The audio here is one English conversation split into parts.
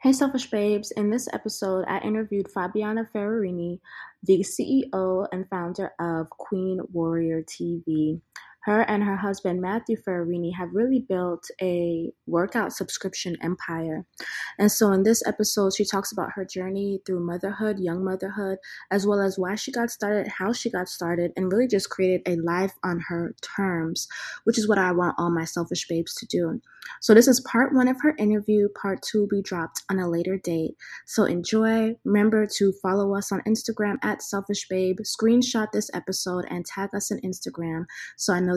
Hey Selfish Babes, in this episode I interviewed Fabiana Ferrarini, the CEO and founder of Queen Warrior TV. Her and her husband Matthew Ferrarini have really built a workout subscription empire. And so in this episode, she talks about her journey through motherhood, young motherhood, as well as why she got started, how she got started, and really just created a life on her terms, which is what I want all my selfish babes to do. So this is part one of her interview. Part two will be dropped on a later date. So enjoy. Remember to follow us on Instagram at Selfish Babe. Screenshot this episode and tag us on Instagram so I know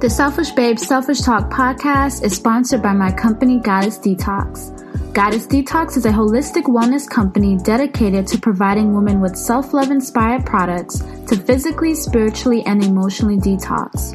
The Selfish Babe Selfish Talk podcast is sponsored by my company, Goddess Detox. Goddess Detox is a holistic wellness company dedicated to providing women with self love inspired products to physically, spiritually, and emotionally detox.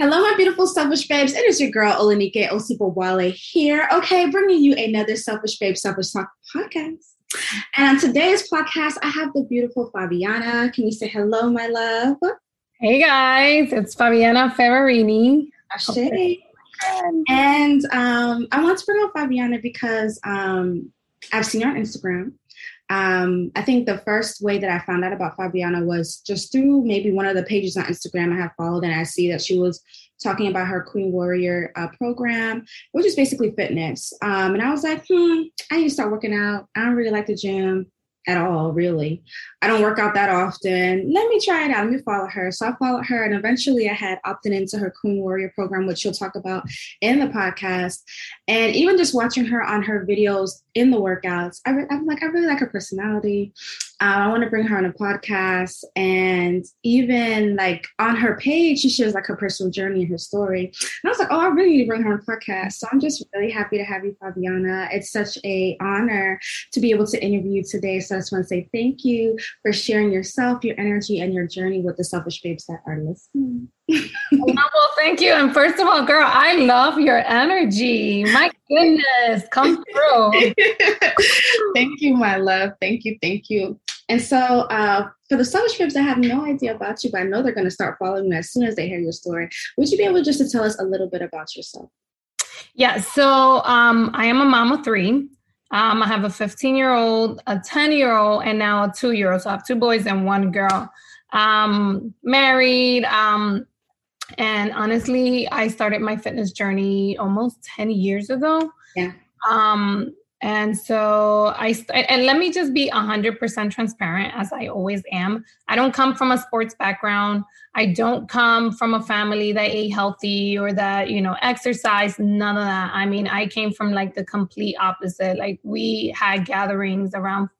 Hello, my beautiful selfish babes. It is your girl Olanike Osipowale here. Okay, bringing you another Selfish Babe Selfish Talk podcast. And on today's podcast, I have the beautiful Fabiana. Can you say hello, my love? Hey guys, it's Fabiana Ferrarini. Okay. And um, I want to bring up Fabiana because um, I've seen her on Instagram. Um, I think the first way that I found out about Fabiana was just through maybe one of the pages on Instagram I have followed, and I see that she was talking about her Queen Warrior uh, program, which is basically fitness. Um, and I was like, hmm, I need to start working out. I don't really like the gym at all, really. I don't work out that often. Let me try it out. Let me follow her. So I followed her, and eventually I had opted into her Queen Warrior program, which she'll talk about in the podcast. And even just watching her on her videos in the workouts, I am like, I really like her personality. I want to bring her on a podcast, and even like on her page, she shares like her personal journey and her story. And I was like, oh, I really need to bring her on a podcast. So I'm just really happy to have you, Fabiana. It's such a honor to be able to interview you today. So I just want to say thank you for sharing yourself, your energy, and your journey with the selfish babes that are listening. well, thank you. And first of all, girl, I love your energy. My goodness, come through. thank you, my love. Thank you. Thank you. And so, uh, for the selfish babes I have no idea about you, but I know they're going to start following you as soon as they hear your story. Would you be able just to tell us a little bit about yourself? Yeah. So, um, I am a mom of three. Um, I have a 15 year old, a 10 year old, and now a two year old. So I have two boys and one girl. Um, married. Um, and honestly, I started my fitness journey almost 10 years ago. Yeah. Um, and so I, and let me just be 100% transparent as I always am. I don't come from a sports background. I don't come from a family that ate healthy or that, you know, exercise, none of that. I mean, I came from like the complete opposite. Like we had gatherings around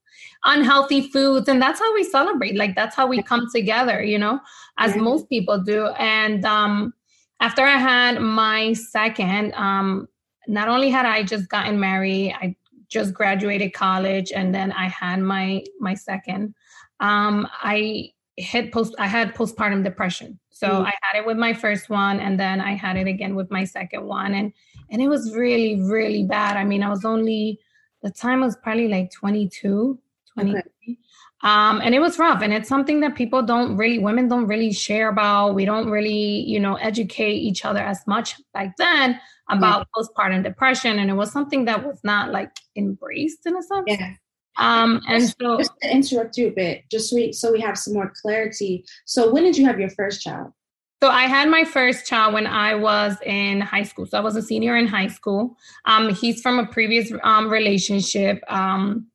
unhealthy foods and that's how we celebrate. Like that's how we come together, you know, as yeah. most people do. And um after I had my second, um, not only had I just gotten married, I just graduated college and then I had my my second. Um, I hit post I had postpartum depression. So mm. I had it with my first one and then I had it again with my second one and and it was really, really bad. I mean, I was only, the time was probably like 22, 23. Okay. Um, and it was rough. And it's something that people don't really, women don't really share about. We don't really, you know, educate each other as much back then about yeah. postpartum depression. And it was something that was not like embraced in a sense. Yeah. Um, and just, so just to interrupt you a bit, just so we, so we have some more clarity. So when did you have your first child? So I had my first child when I was in high school. So I was a senior in high school. Um, he's from a previous um, relationship. Um,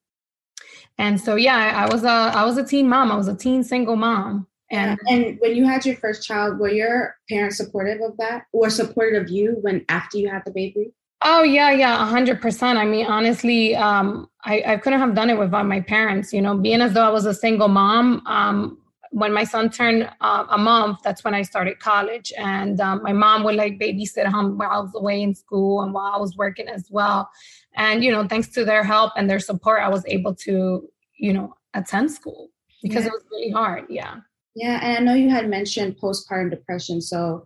and so yeah, I, was a I was a teen mom. I was a teen single mom. And and when you had your first child, were your parents supportive of that, or supportive of you when after you had the baby? Oh yeah, yeah, a hundred percent. I mean, honestly, um, I, I couldn't have done it without my parents. You know, being as though I was a single mom. Um, when my son turned uh, a month, that's when I started college, and um, my mom would like babysit him while I was away in school and while I was working as well. And you know, thanks to their help and their support, I was able to, you know, attend school because yeah. it was really hard. Yeah. Yeah, and I know you had mentioned postpartum depression. So,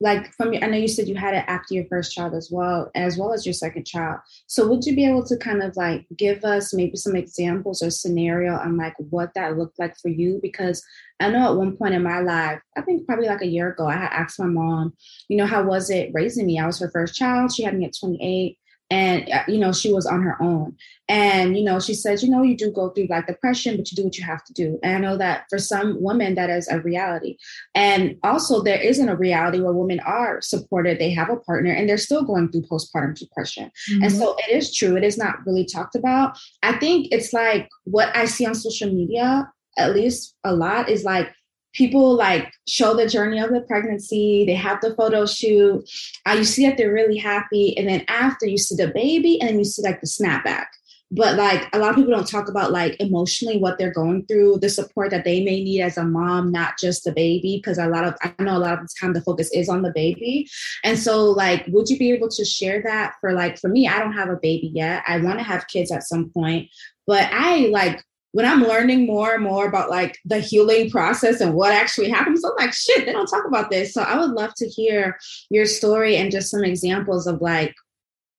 like from your, I know you said you had it after your first child as well, as well as your second child. So, would you be able to kind of like give us maybe some examples or scenario on like what that looked like for you? Because I know at one point in my life, I think probably like a year ago, I had asked my mom, you know, how was it raising me? I was her first child. She had me at 28 and uh, you know she was on her own. And you know she says you know you do go through like depression but you do what you have to do. And i know that for some women that is a reality. And also there isn't a reality where women are supported. They have a partner and they're still going through postpartum depression. Mm-hmm. and so it is true. It is not really talked about. I think it's like what i see on social media at least a lot is like people like show the journey of the pregnancy they have the photo shoot uh, you see that they're really happy and then after you see the baby and then you see like the snapback. But like a lot of people don't talk about like emotionally what they're going through the support that they may need as a mom not just the baby because a lot of i know a lot of the time the focus is on the baby. And so like would you be able to share that for like for me i don't have a baby yet. I want to have kids at some point but i like when I'm learning more and more about like the healing process and what actually happens, I'm like, shit, they don't talk about this. So I would love to hear your story and just some examples of like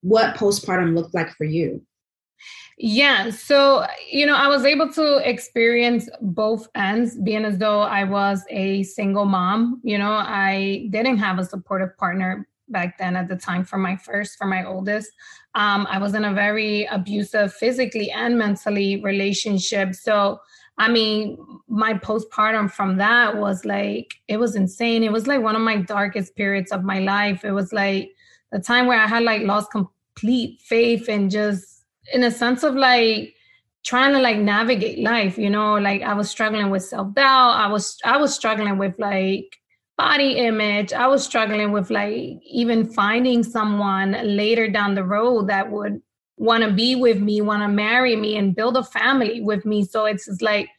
what postpartum looked like for you. Yeah. So, you know, I was able to experience both ends, being as though I was a single mom. You know, I didn't have a supportive partner back then at the time for my first, for my oldest. Um, I was in a very abusive, physically and mentally relationship. So, I mean, my postpartum from that was like, it was insane. It was like one of my darkest periods of my life. It was like the time where I had like lost complete faith and just in a sense of like trying to like navigate life, you know, like I was struggling with self-doubt. I was I was struggling with like body image. I was struggling with like even finding someone later down the road that would want to be with me, want to marry me, and build a family with me. So it's just like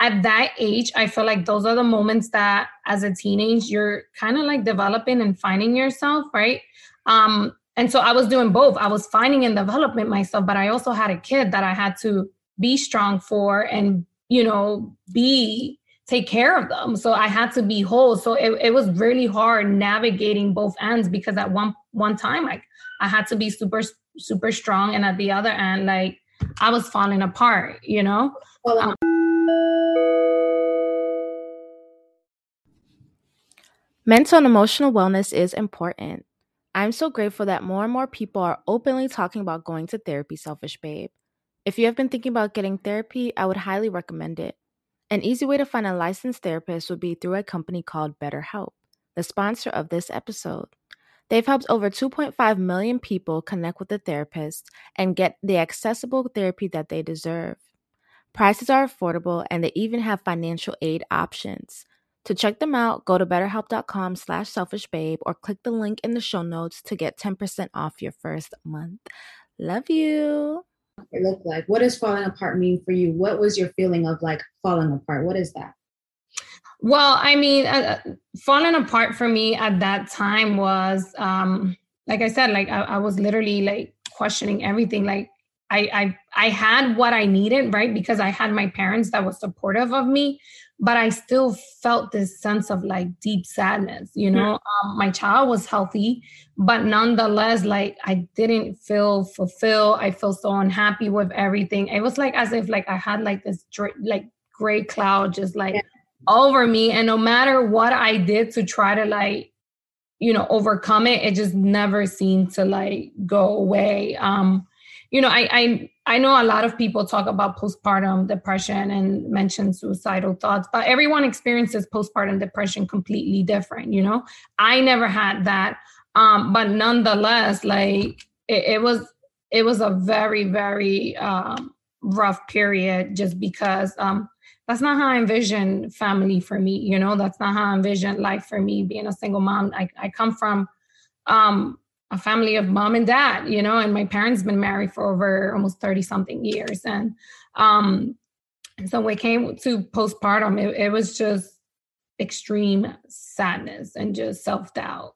at that age, I feel like those are the moments that as a teenage, you're kind of like developing and finding yourself, right? Um, and so I was doing both. I was finding and developing myself, but I also had a kid that I had to be strong for and, you know, be take care of them. So I had to be whole. So it, it was really hard navigating both ends because at one one time like I had to be super super strong and at the other end like I was falling apart, you know? Well, um, Mental and emotional wellness is important. I'm so grateful that more and more people are openly talking about going to therapy, Selfish Babe. If you have been thinking about getting therapy, I would highly recommend it. An easy way to find a licensed therapist would be through a company called BetterHelp, the sponsor of this episode. They've helped over 2.5 million people connect with a therapist and get the accessible therapy that they deserve. Prices are affordable and they even have financial aid options. To check them out, go to betterhelp.com slash selfishbabe or click the link in the show notes to get 10% off your first month. Love you it look like? What does falling apart mean for you? What was your feeling of like falling apart? What is that? Well, I mean, uh, uh, falling apart for me at that time was, um, like I said, like I, I was literally like questioning everything. Like I, I I had what I needed, right? Because I had my parents that was supportive of me, but I still felt this sense of like deep sadness. You know, mm-hmm. um, my child was healthy, but nonetheless, like I didn't feel fulfilled. I feel so unhappy with everything. It was like as if like I had like this like gray cloud just like yeah. over me, and no matter what I did to try to like you know overcome it it just never seemed to like go away um you know I, I i know a lot of people talk about postpartum depression and mention suicidal thoughts but everyone experiences postpartum depression completely different you know i never had that um but nonetheless like it, it was it was a very very um rough period just because um that's not how I envision family for me. You know, that's not how I envision life for me being a single mom. I, I come from um, a family of mom and dad, you know, and my parents been married for over almost 30 something years. And um, so when it came to postpartum, it, it was just extreme sadness and just self doubt.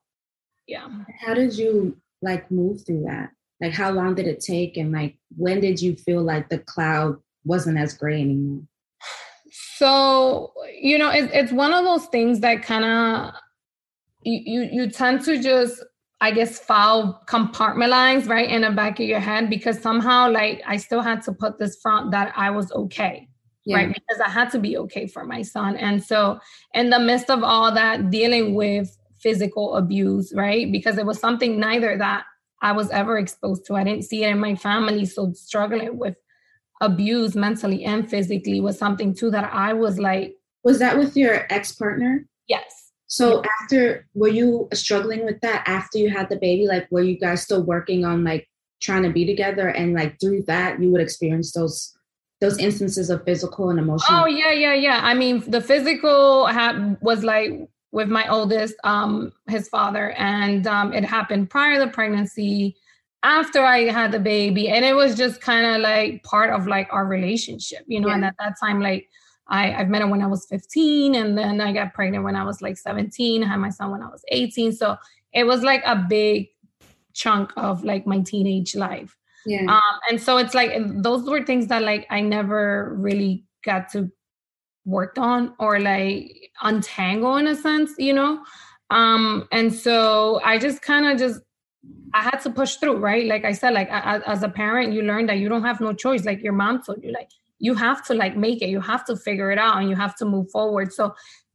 Yeah. How did you like move through that? Like, how long did it take? And like, when did you feel like the cloud wasn't as gray anymore? So, you know, it, it's one of those things that kind of you, you you tend to just I guess file compartmentalize right in the back of your head because somehow like I still had to put this front that I was okay. Yeah. Right. Because I had to be okay for my son. And so in the midst of all that, dealing with physical abuse, right? Because it was something neither that I was ever exposed to. I didn't see it in my family. So struggling with abuse mentally and physically was something too that I was like. Was that with your ex partner? Yes. So after, were you struggling with that after you had the baby? Like, were you guys still working on like trying to be together and like through that you would experience those those instances of physical and emotional? Oh yeah, yeah, yeah. I mean, the physical ha- was like with my oldest, um, his father, and um, it happened prior to the pregnancy after I had the baby. And it was just kind of like part of like our relationship, you know, yeah. and at that time, like I, I've met him when I was 15 and then I got pregnant when I was like 17, I had my son when I was 18. So it was like a big chunk of like my teenage life. Yeah. Um, and so it's like those were things that like I never really got to worked on or like untangle in a sense, you know. Um, and so I just kind of just I had to push through, right? Like I said, like I, as a parent, you learn that you don't have no choice. Like your mom told you, like you have to like make it, you have to figure it out, and you have to move forward. So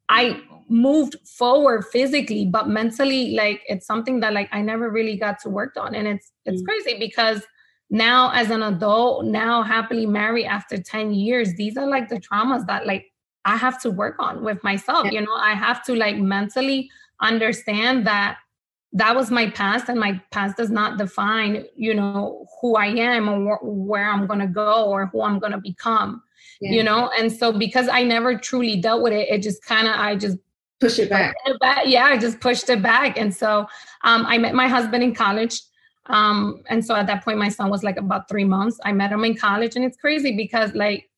I moved forward physically, but mentally, like it's something that like I never really got to work on, and it's it's mm. crazy because now as an adult, now happily married after ten years, these are like the traumas that like I have to work on with myself. Yeah. You know, I have to like mentally understand that that was my past and my past does not define you know who i am or wh- where i'm going to go or who i'm going to become yeah. you know and so because i never truly dealt with it it just kind of i just push it back. it back yeah i just pushed it back and so um, i met my husband in college um, and so at that point my son was like about three months i met him in college and it's crazy because like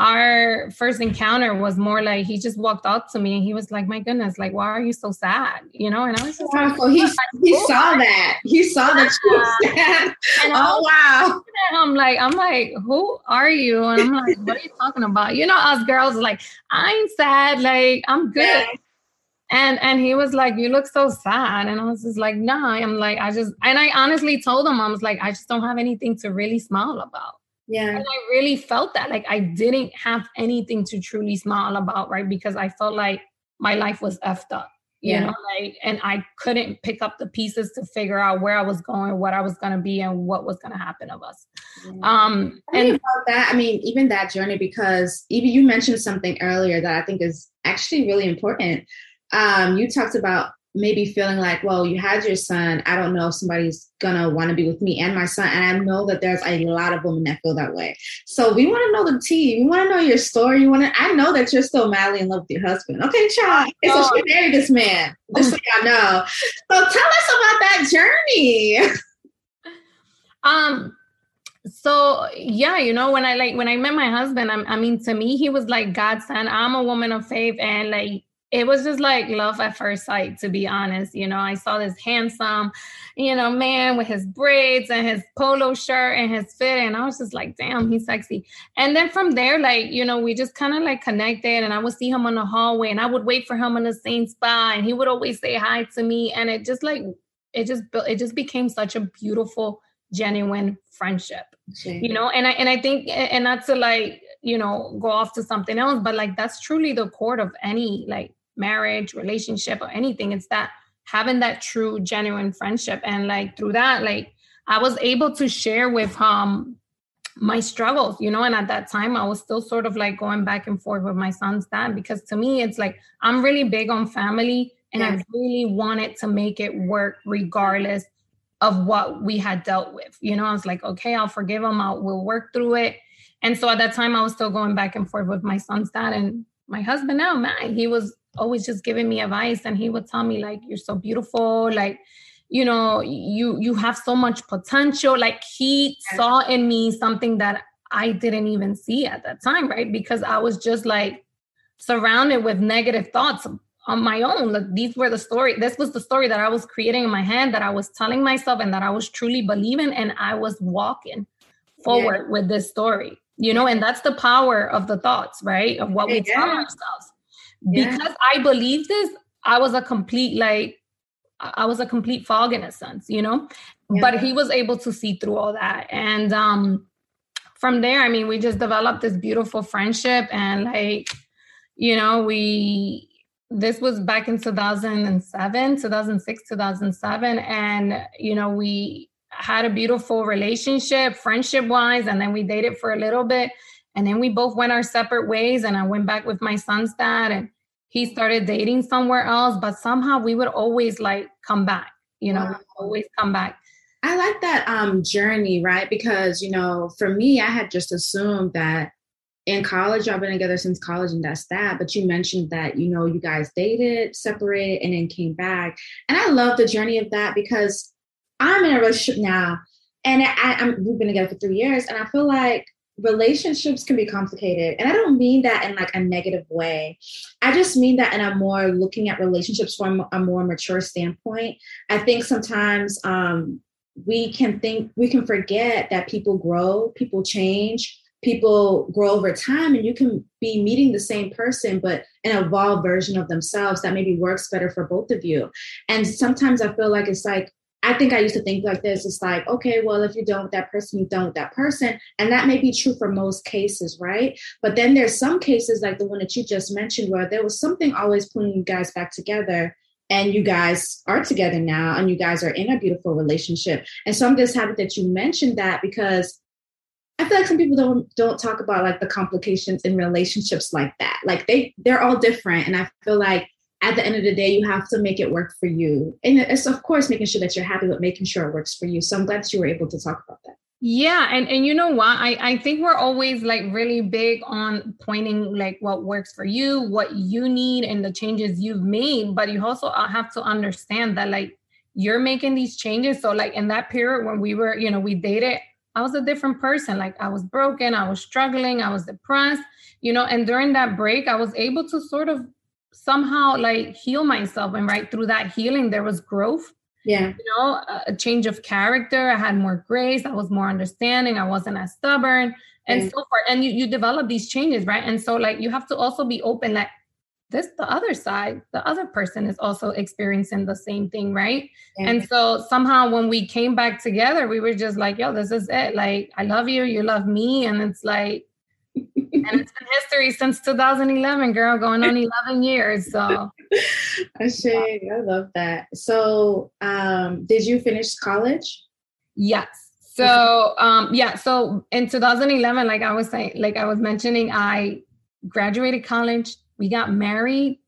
our first encounter was more like he just walked up to me and he was like, "My goodness, like why are you so sad?" You know, and I was just wow, like, so he he saw that he saw that you sad. oh wow! I'm like, I'm like, who are you? And I'm like, what are you talking about? You know, us girls like, I'm sad, like I'm good. Yeah. And and he was like, "You look so sad," and I was just like, "Nah." I'm like, I just and I honestly told him I was like, I just don't have anything to really smile about. Yeah. And I really felt that. Like I didn't have anything to truly smile about, right? Because I felt like my life was effed up. You yeah. know, like and I couldn't pick up the pieces to figure out where I was going, what I was gonna be, and what was gonna happen of us. Um I and about that, I mean, even that journey, because even you mentioned something earlier that I think is actually really important. Um, you talked about maybe feeling like, well, you had your son. I don't know if somebody's gonna want to be with me and my son. And I know that there's a lot of women that feel that way. So we want to know the tea. We want to know your story. You want to. I know that you're still madly in love with your husband. Okay, child. Okay, so she married this man. Just so y'all know. So tell us about that journey. um. So yeah, you know when I like when I met my husband, I, I mean to me he was like God sent. I'm a woman of faith, and like it was just like love at first sight, to be honest. You know, I saw this handsome, you know, man with his braids and his polo shirt and his fit. And I was just like, damn, he's sexy. And then from there, like, you know, we just kind of like connected and I would see him on the hallway and I would wait for him in the same spot and he would always say hi to me. And it just like, it just built, it just became such a beautiful, genuine friendship, you know? And I, and I think, and not to like, you know, go off to something else, but like, that's truly the core of any like marriage, relationship, or anything. It's that having that true, genuine friendship. And like through that, like I was able to share with um my struggles, you know, and at that time I was still sort of like going back and forth with my son's dad because to me it's like I'm really big on family and I really wanted to make it work regardless of what we had dealt with. You know, I was like, okay, I'll forgive him, I'll we'll work through it. And so at that time I was still going back and forth with my son's dad and my husband now, man, he was always just giving me advice and he would tell me like you're so beautiful like you know you you have so much potential. Like he saw in me something that i didn't even see at that time right? Because i was just like surrounded with negative thoughts on my own. Like these were the story this was the story that i was creating in my head that i was telling myself and that i was truly believing and i was walking forward yeah. with this story you know? And that's the power of the thoughts right? Of what we yeah. tell ourselves because. I believe this, I was a complete like I was a complete fog in a sense, you know. Yeah. But he was able to see through all that. And um from there, I mean, we just developed this beautiful friendship and like, you know, we this was back in 2007, 2006, 2007 and you know, we had a beautiful relationship friendship wise and then we dated for a little bit and then we both went our separate ways, and I went back with my son's dad, and he started dating somewhere else. But somehow we would always like come back, you know, wow. always come back. I like that um, journey, right? Because, you know, for me, I had just assumed that in college, y'all been together since college and that's that. But you mentioned that, you know, you guys dated, separated, and then came back. And I love the journey of that because I'm in a relationship now and I, am we've been together for three years. And I feel like relationships can be complicated and i don't mean that in like a negative way. I just mean that in a more looking at relationships from a more mature standpoint. I think sometimes um, we can think we can forget that people grow people change people grow over time and you can be meeting the same person but an evolved version of themselves that maybe works better for both of you. And sometimes i feel like it's like I think I used to think like this. It's like, okay, well, if you're done with that person, you're done with that person. And that may be true for most cases, right? But then there's some cases like the one that you just mentioned where there was something always pulling you guys back together and you guys are together now and you guys are in a beautiful relationship. And so I'm just happy that you mentioned that because I feel like some people don't don't talk about like the complications in relationships like that. Like they they're all different. And I feel like at the end of the day, you have to make it work for you. And it's of course making sure that you're happy, but making sure it works for you. So I'm glad that you were able to talk about that. Yeah, and and you know what? I I think we're always like really big on pointing like what works for you, what you need, and the changes you've made. But you also uh, have to understand that like you're making these changes. So like in that period when we were, you know, we dated, I was a different person. Like I was broken, I was struggling, I was depressed, you know. And during that break, I was able to sort of somehow like heal myself. And right through that healing there was growth. Yeah. You know a change of character. I had more grace. I was more understanding. I wasn't as stubborn. And so forth. And you, you develop these changes right? And so like you have to also be open like this the other side the other person is also experiencing the same thing right? Yeah. and so somehow when we came back together we were just like yo this is it. Like i love you. You love me. And it's like and it's been history since 2011, girl, going on 11 years. So, Ashay, I love that. So, um, did you finish college? Yes. So, um, yeah. So in 2011, like I was saying, like I was mentioning, I graduated college. We got married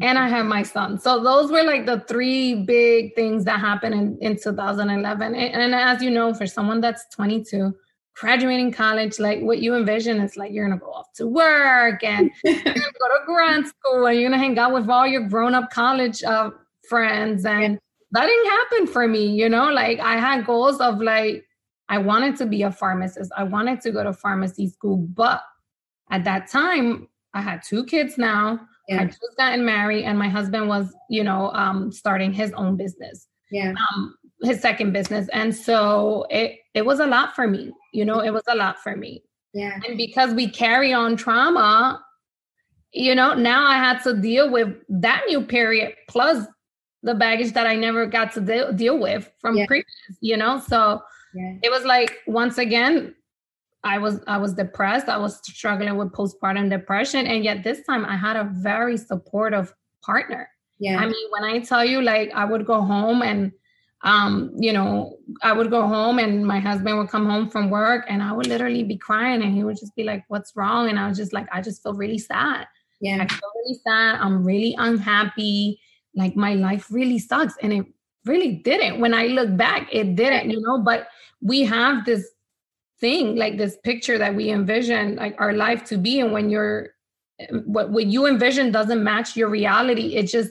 and I had my son. So those were like the three big things that happened in, in 2011. And, and, as you know, for someone that's 22, graduating college, like what you envision is like you're gonna go off to work and you're gonna go to grad school and you're gonna hang out with all your grown-up college uh, friends. And that didn't happen for me, you know, like I had goals of like I wanted to be a pharmacist, I wanted to go to pharmacy school, but at that time I had two kids now. Yeah. I just gotten married, and my husband was, you know, um, starting his own business. Yeah. Um, his second business, and so it it was a lot for me. You know, it was a lot for me. Yeah. And because we carry on trauma, you know, now I had to deal with that new period plus the baggage that I never got to de- deal with from yeah. previous, you know. So yeah. it was like once again, I was I was depressed. I was struggling with postpartum depression, and yet this time I had a very supportive partner. Yeah. I mean, when I tell you, like, I would go home and um, you know, I would go home and my husband would come home from work and I would literally be crying and he would just be like, What's wrong? And I was just like, I just feel really sad. Yeah. I feel really sad. I'm really unhappy. Like my life really sucks. And it really didn't. When I look back, it didn't, you know, but we have this thing, like this picture that we envision like our life to be. And when you're what what you envision doesn't match your reality, it just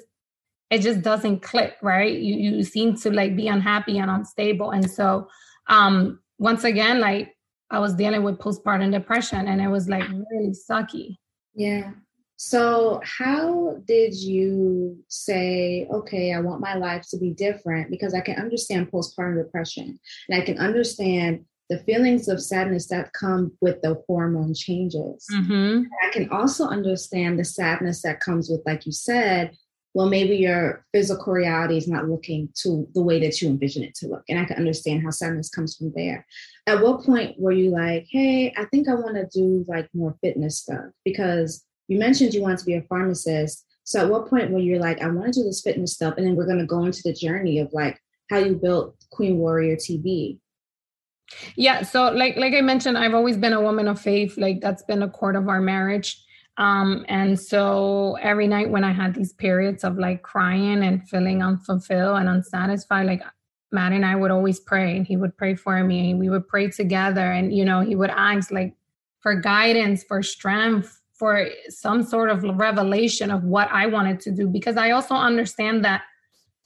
it just doesn't click, right? You you seem to like be unhappy and unstable. And so um once again, like I was dealing with postpartum depression and it was like really sucky. Yeah. So, how did you say, okay, I want my life to be different? Because I can understand postpartum depression and I can understand the feelings of sadness that come with the hormone changes. Mm-hmm. I can also understand the sadness that comes with, like you said, well, maybe your physical reality is not looking to the way that you envision it to look. And I can understand how sadness comes from there. At what point were you like, hey, I think I want to do like more fitness stuff? Because you mentioned you want to be a pharmacist. So at what point were you like, I want to do this fitness stuff? And then we're going to go into the journey of like how you built Queen Warrior TV. Yeah. So like like I mentioned, I've always been a woman of faith. Like that's been a core of our marriage. Um, and so every night when I had these periods of like crying and feeling unfulfilled and unsatisfied, like Matt and I would always pray and he would pray for me. And we would pray together and you know he would ask like for guidance, for strength, for some sort of revelation of what I wanted to do. Because I also understand that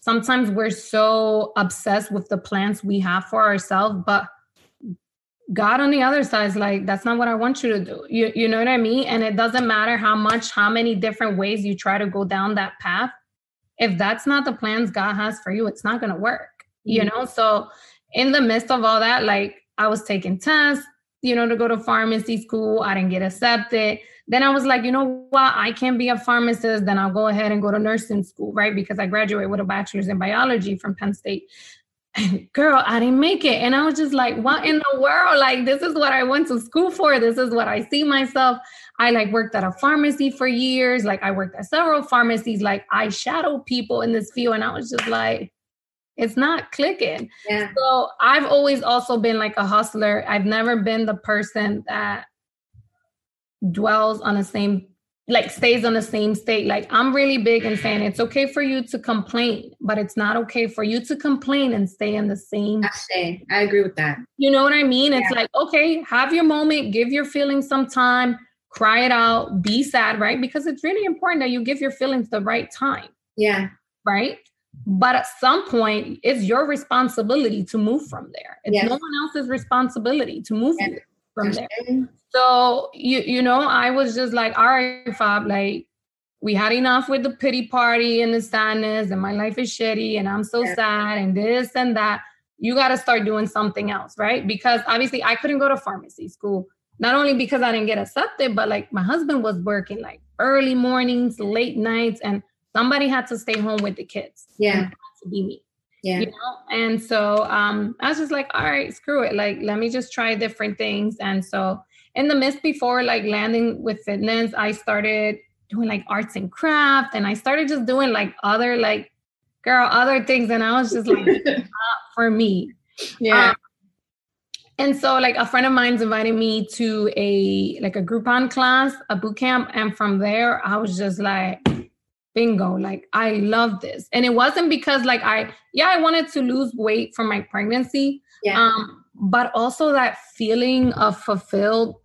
sometimes we're so obsessed with the plans we have for ourselves, but God on the other side is like, that's not what I want you to do. You, you know what I mean? And it doesn't matter how much, how many different ways you try to go down that path. If that's not the plans God has for you, it's not going to work, mm-hmm. you know? So, in the midst of all that, like I was taking tests, you know, to go to pharmacy school. I didn't get accepted. Then I was like, you know what? I can't be a pharmacist. Then I'll go ahead and go to nursing school, right? Because I graduated with a bachelor's in biology from Penn State. And girl, I didn't make it. And I was just like, what in the world? Like, this is what I went to school for. This is what I see myself. I like worked at a pharmacy for years. Like, I worked at several pharmacies. Like, I shadowed people in this field. And I was just like, it's not clicking. Yeah. So I've always also been like a hustler. I've never been the person that dwells on the same like stays on the same state. Like I'm really big in saying it's okay for you to complain, but it's not okay for you to complain and stay in the same. I say I agree with that. You know what I mean? Yeah. It's like okay, have your moment, give your feelings some time, cry it out, be sad, right? Because it's really important that you give your feelings the right time. Yeah. Right. But at some point, it's your responsibility to move from there. It's yes. no one else's responsibility to move yes. from there. So you you know, I was just like, all right, Fab, like we had enough with the pity party and the sadness, and my life is shitty, and I'm so sad, and this and that. You got to start doing something else, right? Because obviously, I couldn't go to pharmacy school. Not only because I didn't get accepted, but like my husband was working like early mornings, late nights, and somebody had to stay home with the kids. Yeah. To be me. Yeah. You know? And so um, I was just like, all right, screw it. Like, let me just try different things. And so in the midst before like landing with fitness, I started doing like arts and craft and I started just doing like other like girl, other things. And I was just like, for me. Yeah. Um, and so like a friend of mine's invited me to a like a Groupon class, a boot camp. And from there, I was just like, bingo like i love this and it wasn't because like i yeah i wanted to lose weight from my pregnancy yeah. um but also that feeling of fulfilled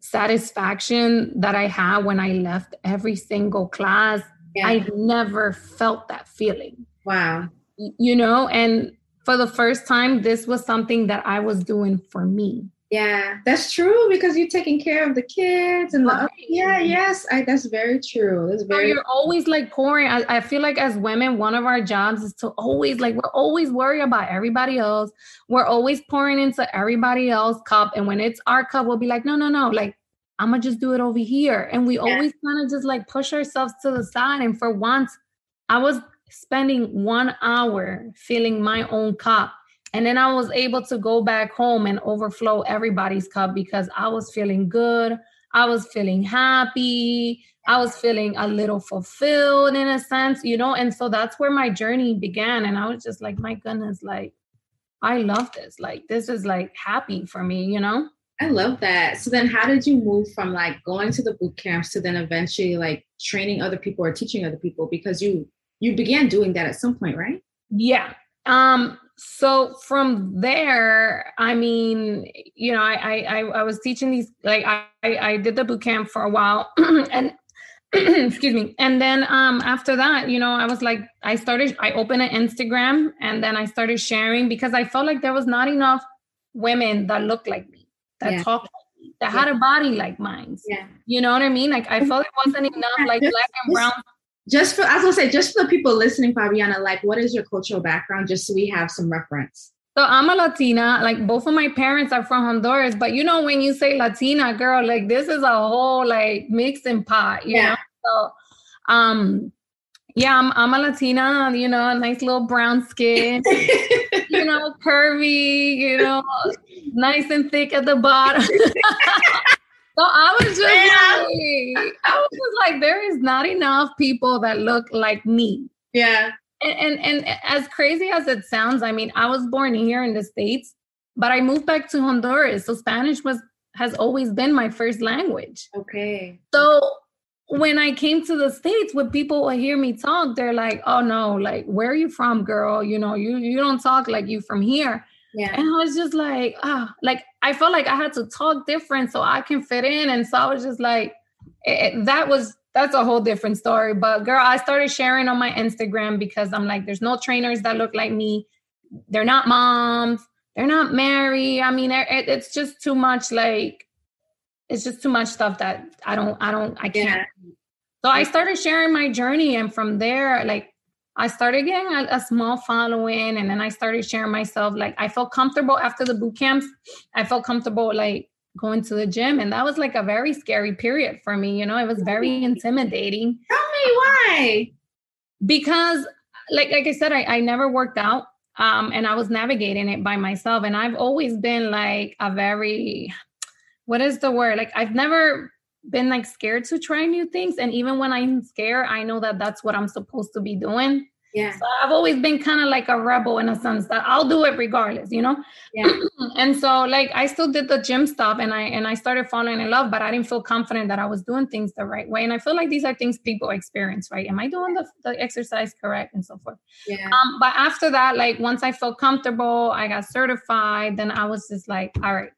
satisfaction that i had when i left every single class. Yeah. i never felt that feeling. Wow. You know and for the first time this was something that i was doing for me Yeah, that's true because you're taking care of the kids and right. the yeah, yes, I, that's very true. That's very. So you're always like pouring. I, I feel like as women, one of our jobs is to always like we're always worried about everybody else. We're always pouring into everybody else's cup, and when it's our cup, we'll be like, no, no, no, like I'm gonna just do it over here, and we yeah. always kind of just like push ourselves to the side. And for once, I was spending one hour filling my own cup and then I was able to go back home and overflow everybody's cup because I was feeling good. I was feeling happy. I was feeling a little fulfilled in a sense, you know? And so that's where my journey began. And I was just like, my goodness, like, I love this. Like, this is like happy for me, you know? I love that. So then how did you move from like going to the boot camps to then eventually like training other people or teaching other people? Because you you began doing that at some point, right? Yeah. Um, so from there, I mean, you know, I I I was teaching these like I I did the boot camp for a while, and excuse me, and then um after that, you know, I was like, I started, I opened an Instagram, and then I started sharing because I felt like there was not enough women that looked like me, that yeah. talked like me, that yeah. had a body like mine. Yeah, you know what I mean? Like I felt it wasn't enough, like black and brown just for as I say, just for the people listening, Fabiana, like what is your cultural background, just so we have some reference. So I'm a Latina. Like both of my parents are from Honduras, but you know when you say Latina, girl, like this is a whole like mixing pot. You yeah. know. So, um, yeah, I'm I'm a Latina. You know, a nice little brown skin. you know, curvy. You know, nice and thick at the bottom. So I was just yeah. like, I was just like, there is not enough people that look like me. Yeah. And, and and as crazy as it sounds, I mean, I was born here in the States, but I moved back to Honduras. So Spanish was has always been my first language. Okay. So when I came to the States, when people hear me talk, they're like, oh no, like, where are you from, girl? You know, you you don't talk like you from here. Yeah. And I was just like, ah, like I felt like I had to talk different so I can fit in. And so I was just like, it, it, that was that's a whole different story. But girl, I started sharing on my Instagram because I'm like, there's no trainers that look like me. They're not moms. They're not married. I mean, it, it's just too much. Like, it's just too much stuff that I don't, I don't, I can't. Yeah. So I started sharing my journey, and from there, like I started getting a, a, small following and then I started sharing myself. Like I felt comfortable after the boot camps. I felt comfortable like going to the gym. And that was like a very scary period for me. You know, it was very intimidating. Tell me why. Because like like I said, I, I never worked out. Um, and I was navigating it by myself. And I've always been like a very what is the word? Like I've never been like scared to try new things and even when i'm scared i know that that's what i'm supposed to be doing. Yeah. So i've always been kind of like a rebel in a sense that i'll do it regardless you know? Yeah. And so like i still did the gym stuff and i and i started falling in love but i didn't feel confident that i was doing things the right way and i feel like these are things people experience right? Am i doing the, the exercise correct and so forth? Yeah. Um but after that like once i felt comfortable i got certified then i was just like all right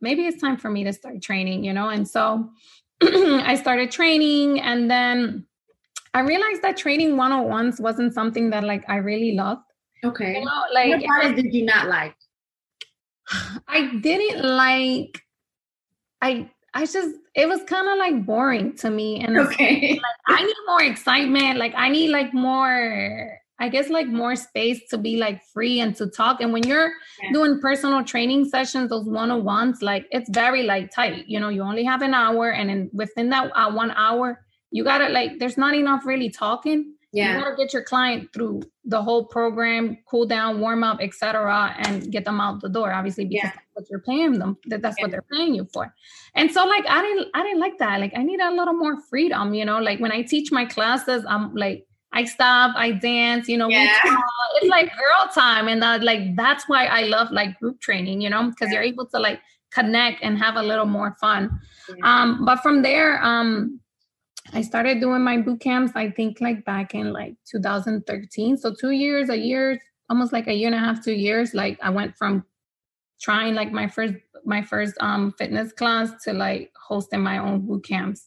maybe it's time for me to start training, you know? And so I started training and then I realized that training one-on-ones wasn't something that like I really loved. Okay. You know, like what part did you not like? I didn't like I I just it was kind of like boring to me and okay. Like, I need more excitement. Like I need like more I guess like more space to be like free and to talk. And when you're yeah. doing personal training sessions, those one on ones, like it's very like tight. You know, you only have an hour, and then within that uh, one hour, you gotta like there's not enough really talking. Yeah, you gotta get your client through the whole program, cool down, warm up, etc., and get them out the door. Obviously, because yeah. that's what you're paying them. That that's yeah. what they're paying you for. And so, like, I didn't, I didn't like that. Like, I need a little more freedom. You know, like when I teach my classes, I'm like I stop, I dance, you know, yeah. it's like girl time. And that, like, that's why I love like group training, you know, because yeah. you're able to like connect and have a little more fun. Yeah. Um, but from there, um, I started doing my boot camps, I think like back in like 2013. So two years, a year, almost like a year and a half, two years. Like I went from trying like my first my first um fitness class to like hosting my own boot camps.